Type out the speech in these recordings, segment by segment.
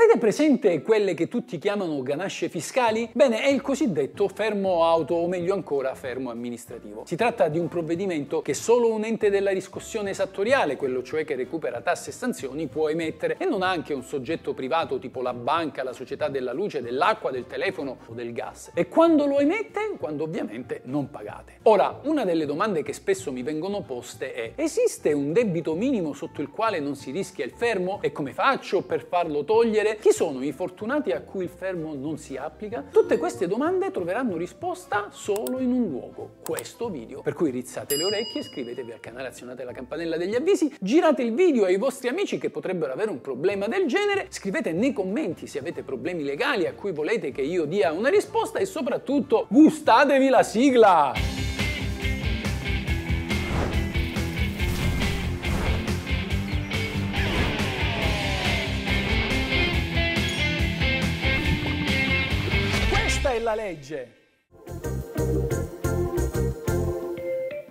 Avete presente quelle che tutti chiamano ganasce fiscali? Bene, è il cosiddetto fermo auto o meglio ancora fermo amministrativo. Si tratta di un provvedimento che solo un ente della riscossione esattoriale, quello cioè che recupera tasse e sanzioni, può emettere e non anche un soggetto privato tipo la banca, la società della luce, dell'acqua, del telefono o del gas. E quando lo emette? Quando ovviamente non pagate. Ora, una delle domande che spesso mi vengono poste è esiste un debito minimo sotto il quale non si rischia il fermo? E come faccio per farlo togliere? Chi sono i fortunati a cui il fermo non si applica? Tutte queste domande troveranno risposta solo in un luogo, questo video. Per cui rizzate le orecchie, iscrivetevi al canale, azionate la campanella degli avvisi, girate il video ai vostri amici che potrebbero avere un problema del genere, scrivete nei commenti se avete problemi legali a cui volete che io dia una risposta e soprattutto gustatevi la sigla! Questa è la legge!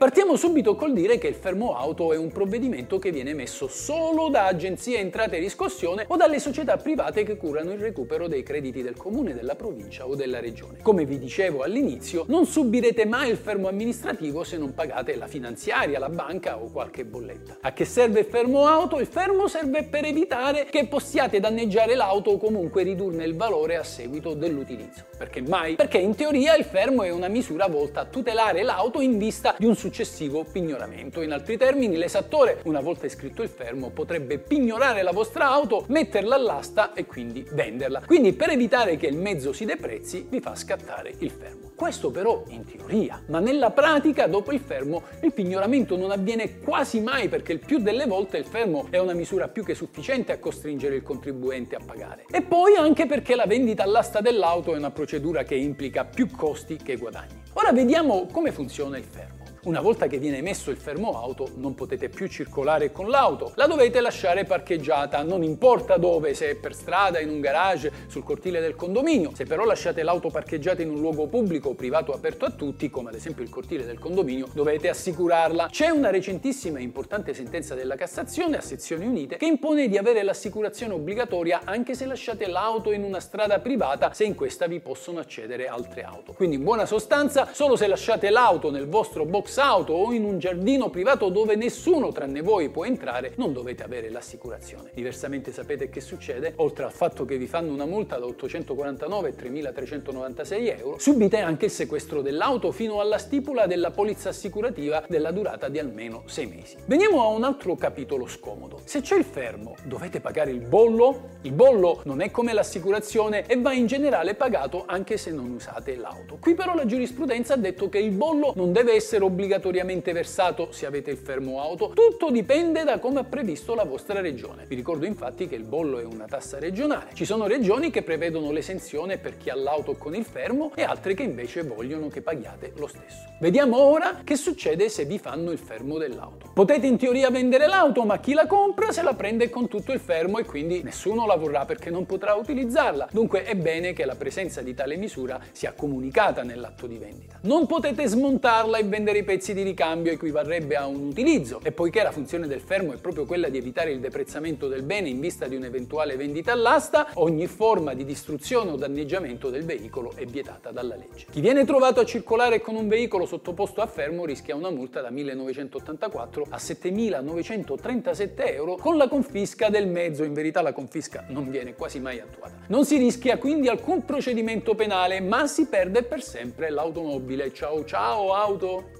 Partiamo subito col dire che il fermo auto è un provvedimento che viene emesso solo da agenzie entrate e riscossione o dalle società private che curano il recupero dei crediti del comune, della provincia o della regione. Come vi dicevo all'inizio, non subirete mai il fermo amministrativo se non pagate la finanziaria, la banca o qualche bolletta. A che serve il fermo auto? Il fermo serve per evitare che possiate danneggiare l'auto o comunque ridurne il valore a seguito dell'utilizzo. Perché mai? Perché in teoria il fermo è una misura volta a tutelare l'auto in vista di un successivo pignoramento. In altri termini, l'esattore, una volta iscritto il fermo, potrebbe pignorare la vostra auto, metterla all'asta e quindi venderla. Quindi per evitare che il mezzo si deprezzi, vi fa scattare il fermo. Questo però in teoria, ma nella pratica dopo il fermo il pignoramento non avviene quasi mai perché il più delle volte il fermo è una misura più che sufficiente a costringere il contribuente a pagare. E poi anche perché la vendita all'asta dell'auto è una procedura che implica più costi che guadagni. Ora vediamo come funziona il fermo. Una volta che viene emesso il fermo auto non potete più circolare con l'auto, la dovete lasciare parcheggiata, non importa dove, se è per strada, in un garage, sul cortile del condominio. Se però lasciate l'auto parcheggiata in un luogo pubblico o privato aperto a tutti, come ad esempio il cortile del condominio, dovete assicurarla. C'è una recentissima e importante sentenza della Cassazione a sezioni unite che impone di avere l'assicurazione obbligatoria anche se lasciate l'auto in una strada privata se in questa vi possono accedere altre auto. Quindi in buona sostanza, solo se lasciate l'auto nel vostro box auto o in un giardino privato dove nessuno tranne voi può entrare, non dovete avere l'assicurazione. Diversamente sapete che succede? Oltre al fatto che vi fanno una multa da 849 e 3.396 euro, subite anche il sequestro dell'auto fino alla stipula della polizza assicurativa della durata di almeno 6 mesi. Veniamo a un altro capitolo scomodo. Se c'è il fermo, dovete pagare il bollo? Il bollo non è come l'assicurazione e va in generale pagato anche se non usate l'auto. Qui però la giurisprudenza ha detto che il bollo non deve essere obbligatoriamente versato se avete il fermo auto, tutto dipende da come ha previsto la vostra regione. Vi ricordo infatti che il bollo è una tassa regionale. Ci sono regioni che prevedono l'esenzione per chi ha l'auto con il fermo e altre che invece vogliono che paghiate lo stesso. Vediamo ora che succede se vi fanno il fermo dell'auto. Potete in teoria vendere l'auto, ma chi la compra se la prende con tutto il fermo e quindi nessuno la vorrà perché non potrà utilizzarla. Dunque è bene che la presenza di tale misura sia comunicata nell'atto di vendita. Non potete smontarla e vendere i pezzi di ricambio equivarrebbe a un utilizzo e poiché la funzione del fermo è proprio quella di evitare il deprezzamento del bene in vista di un'eventuale vendita all'asta, ogni forma di distruzione o danneggiamento del veicolo è vietata dalla legge. Chi viene trovato a circolare con un veicolo sottoposto a fermo rischia una multa da 1984 a 7.937 euro con la confisca del mezzo, in verità la confisca non viene quasi mai attuata. Non si rischia quindi alcun procedimento penale, ma si perde per sempre l'automobile. Ciao ciao auto!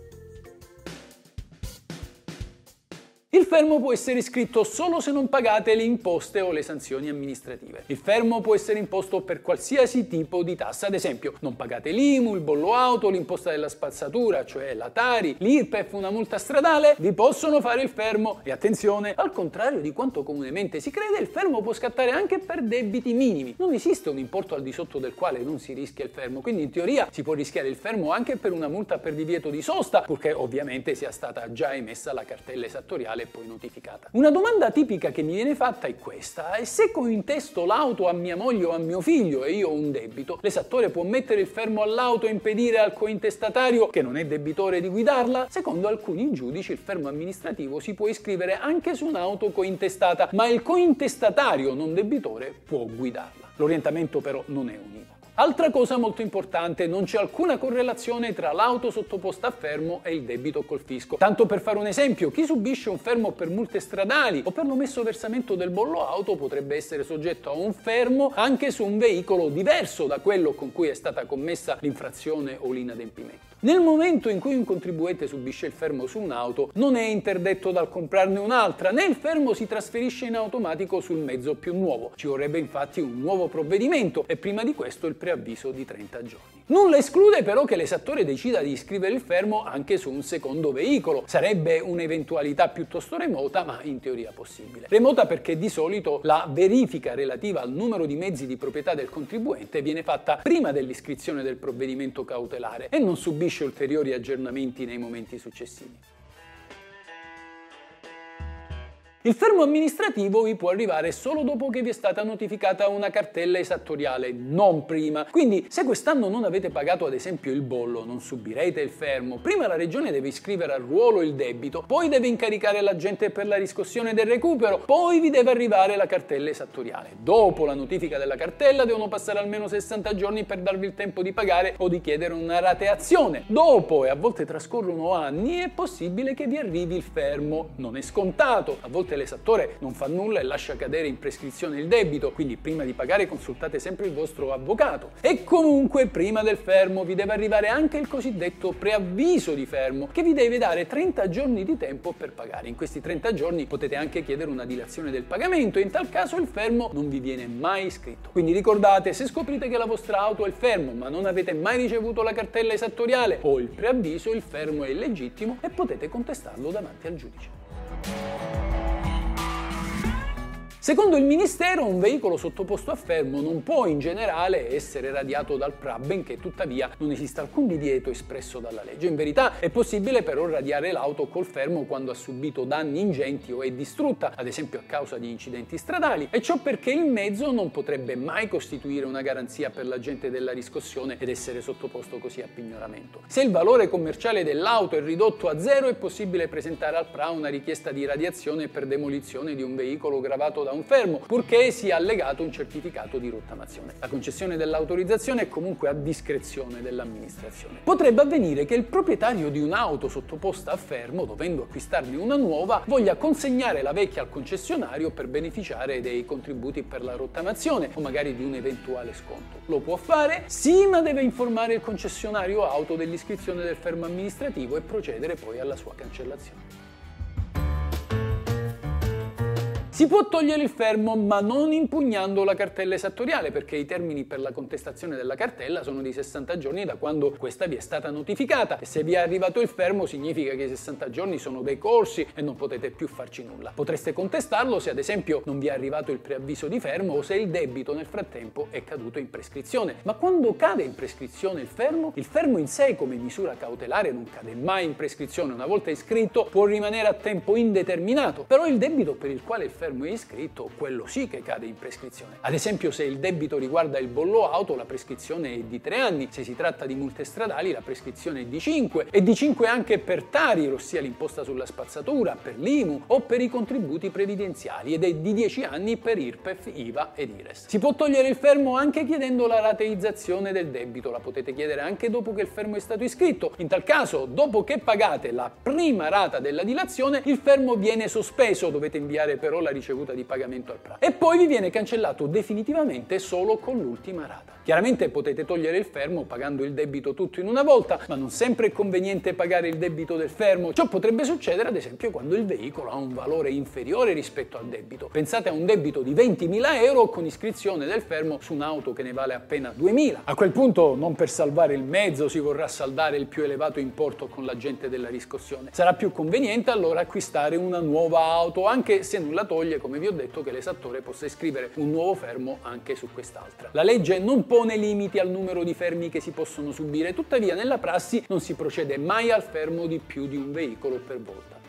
Il fermo può essere iscritto solo se non pagate le imposte o le sanzioni amministrative. Il fermo può essere imposto per qualsiasi tipo di tassa, ad esempio non pagate l'IMU, il bollo auto, l'imposta della spazzatura, cioè la Tari, l'IRPEF, una multa stradale, vi possono fare il fermo. E attenzione, al contrario di quanto comunemente si crede, il fermo può scattare anche per debiti minimi. Non esiste un importo al di sotto del quale non si rischia il fermo, quindi in teoria si può rischiare il fermo anche per una multa per divieto di sosta, purché ovviamente sia stata già emessa la cartella esattoriale statuale poi notificata. Una domanda tipica che mi viene fatta è questa: e se cointesto l'auto a mia moglie o a mio figlio e io ho un debito, l'esattore può mettere il fermo all'auto e impedire al cointestatario, che non è debitore, di guidarla? Secondo alcuni giudici il fermo amministrativo si può iscrivere anche su un'auto cointestata, ma il cointestatario non debitore può guidarla. L'orientamento però non è univoco. Altra cosa molto importante, non c'è alcuna correlazione tra l'auto sottoposta a fermo e il debito col fisco. Tanto per fare un esempio, chi subisce un fermo per multe stradali o per l'omesso versamento del bollo auto potrebbe essere soggetto a un fermo anche su un veicolo diverso da quello con cui è stata commessa l'infrazione o l'inadempimento. Nel momento in cui un contribuente subisce il fermo su un'auto, non è interdetto dal comprarne un'altra, né il fermo si trasferisce in automatico sul mezzo più nuovo. Ci vorrebbe infatti un nuovo provvedimento e prima di questo il preavviso di 30 giorni. Nulla esclude però che l'esattore decida di iscrivere il fermo anche su un secondo veicolo. Sarebbe un'eventualità piuttosto remota, ma in teoria possibile. Remota perché di solito la verifica relativa al numero di mezzi di proprietà del contribuente viene fatta prima dell'iscrizione del provvedimento cautelare e non subisce ulteriori aggiornamenti nei momenti successivi. Il fermo amministrativo vi può arrivare solo dopo che vi è stata notificata una cartella esattoriale, non prima. Quindi, se quest'anno non avete pagato ad esempio il bollo, non subirete il fermo. Prima la regione deve iscrivere al ruolo il debito, poi deve incaricare l'agente per la riscossione del recupero, poi vi deve arrivare la cartella esattoriale. Dopo la notifica della cartella devono passare almeno 60 giorni per darvi il tempo di pagare o di chiedere una rateazione. Dopo, e a volte trascorrono anni, è possibile che vi arrivi il fermo. Non è scontato, a volte l'esattore non fa nulla e lascia cadere in prescrizione il debito, quindi prima di pagare consultate sempre il vostro avvocato. E comunque prima del fermo vi deve arrivare anche il cosiddetto preavviso di fermo, che vi deve dare 30 giorni di tempo per pagare. In questi 30 giorni potete anche chiedere una dilazione del pagamento in tal caso il fermo non vi viene mai iscritto. Quindi ricordate, se scoprite che la vostra auto è il fermo ma non avete mai ricevuto la cartella esattoriale o il preavviso, il fermo è illegittimo e potete contestarlo davanti al giudice. Secondo il Ministero, un veicolo sottoposto a fermo non può in generale essere radiato dal PRA, benché tuttavia non esista alcun divieto espresso dalla legge. In verità è possibile però radiare l'auto col fermo quando ha subito danni ingenti o è distrutta, ad esempio a causa di incidenti stradali, e ciò perché il mezzo non potrebbe mai costituire una garanzia per l'agente della riscossione ed essere sottoposto così a pignoramento. Se il valore commerciale dell'auto è ridotto a zero, è possibile presentare al PRA una richiesta di radiazione per demolizione di un veicolo gravato da un fermo, purché sia allegato un certificato di rottamazione. La concessione dell'autorizzazione è comunque a discrezione dell'amministrazione. Potrebbe avvenire che il proprietario di un'auto sottoposta a fermo, dovendo acquistarne una nuova, voglia consegnare la vecchia al concessionario per beneficiare dei contributi per la rottamazione o magari di un eventuale sconto. Lo può fare? Sì, ma deve informare il concessionario auto dell'iscrizione del fermo amministrativo e procedere poi alla sua cancellazione. Si può togliere il fermo ma non impugnando la cartella esattoriale perché i termini per la contestazione della cartella sono di 60 giorni da quando questa vi è stata notificata e se vi è arrivato il fermo significa che i 60 giorni sono decorsi e non potete più farci nulla. Potreste contestarlo se ad esempio non vi è arrivato il preavviso di fermo o se il debito nel frattempo è caduto in prescrizione. Ma quando cade in prescrizione il fermo, il fermo in sé come misura cautelare non cade mai in prescrizione, una volta iscritto può rimanere a tempo indeterminato, però il debito per il quale il fermo fermo iscritto, quello sì che cade in prescrizione. Ad esempio se il debito riguarda il bollo auto la prescrizione è di 3 anni, se si tratta di multe stradali la prescrizione è di 5 e di 5 anche per Tari, ossia l'imposta sulla spazzatura, per l'IMU o per i contributi previdenziali ed è di 10 anni per IRPEF, IVA ed IRES. Si può togliere il fermo anche chiedendo la rateizzazione del debito, la potete chiedere anche dopo che il fermo è stato iscritto. In tal caso, dopo che pagate la prima rata della dilazione, il fermo viene sospeso, dovete inviare però la ricevuta di pagamento al PRA. E poi vi viene cancellato definitivamente solo con l'ultima rata. Chiaramente potete togliere il fermo pagando il debito tutto in una volta, ma non sempre è conveniente pagare il debito del fermo. Ciò potrebbe succedere ad esempio quando il veicolo ha un valore inferiore rispetto al debito. Pensate a un debito di 20.000 euro con iscrizione del fermo su un'auto che ne vale appena 2.000. A quel punto non per salvare il mezzo si vorrà saldare il più elevato importo con l'agente della riscossione. Sarà più conveniente allora acquistare una nuova auto, anche se nulla toglie, come vi ho detto, che l'esattore possa iscrivere un nuovo fermo anche su quest'altra. La legge non pone limiti al numero di fermi che si possono subire, tuttavia nella prassi non si procede mai al fermo di più di un veicolo per volta.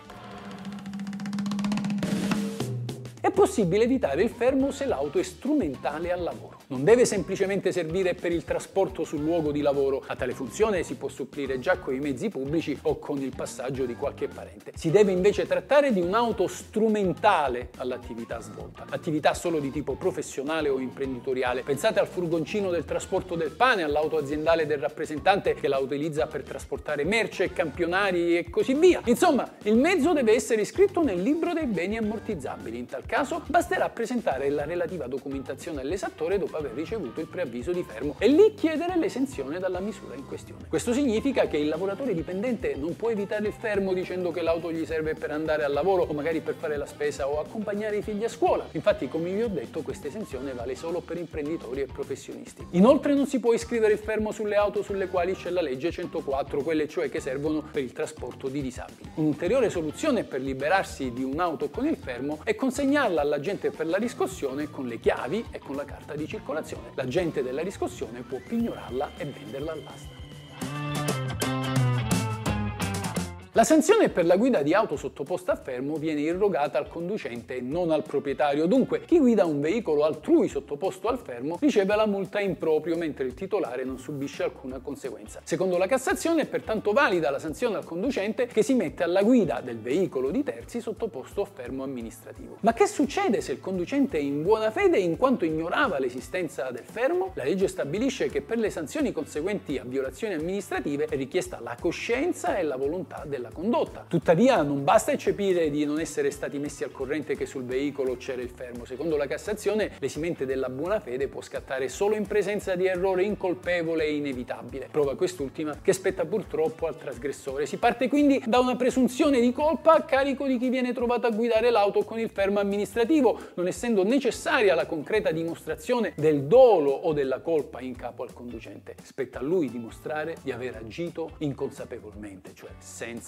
È possibile evitare il fermo se l'auto è strumentale al lavoro. Non deve semplicemente servire per il trasporto sul luogo di lavoro. A tale funzione si può supplire già con i mezzi pubblici o con il passaggio di qualche parente. Si deve invece trattare di un'auto strumentale all'attività svolta, attività solo di tipo professionale o imprenditoriale. Pensate al furgoncino del trasporto del pane, all'auto aziendale del rappresentante che la utilizza per trasportare merce, campionari e così via. Insomma, il mezzo deve essere iscritto nel libro dei beni ammortizzabili. In tal caso basterà presentare la relativa documentazione all'esattore dopo aver ricevuto il preavviso di fermo e lì chiedere l'esenzione dalla misura in questione. Questo significa che il lavoratore dipendente non può evitare il fermo dicendo che l'auto gli serve per andare al lavoro o magari per fare la spesa o accompagnare i figli a scuola. Infatti, come vi ho detto, questa esenzione vale solo per imprenditori e professionisti. Inoltre non si può iscrivere il fermo sulle auto sulle quali c'è la legge 104, quelle cioè che servono per il trasporto di disabili. Un'ulteriore soluzione per liberarsi di un'auto con il fermo è consegnarla all'agente per la riscossione con le chiavi e con la carta di circolazione circolazione. L'agente della riscossione può pignorarla e venderla all'asta. La sanzione per la guida di auto sottoposta a fermo viene irrogata al conducente e non al proprietario. Dunque, chi guida un veicolo altrui sottoposto al fermo riceve la multa in proprio, mentre il titolare non subisce alcuna conseguenza. Secondo la Cassazione è pertanto valida la sanzione al conducente che si mette alla guida del veicolo di terzi sottoposto a fermo amministrativo. Ma che succede se il conducente è in buona fede in quanto ignorava l'esistenza del fermo? La legge stabilisce che per le sanzioni conseguenti a violazioni amministrative è richiesta la coscienza e la volontà della della condotta. Tuttavia non basta eccepire di non essere stati messi al corrente che sul veicolo c'era il fermo. Secondo la Cassazione l'esimente della buona fede può scattare solo in presenza di errore incolpevole e inevitabile. Prova quest'ultima che spetta purtroppo al trasgressore. Si parte quindi da una presunzione di colpa a carico di chi viene trovato a guidare l'auto con il fermo amministrativo, non essendo necessaria la concreta dimostrazione del dolo o della colpa in capo al conducente. Spetta a lui dimostrare di aver agito inconsapevolmente, cioè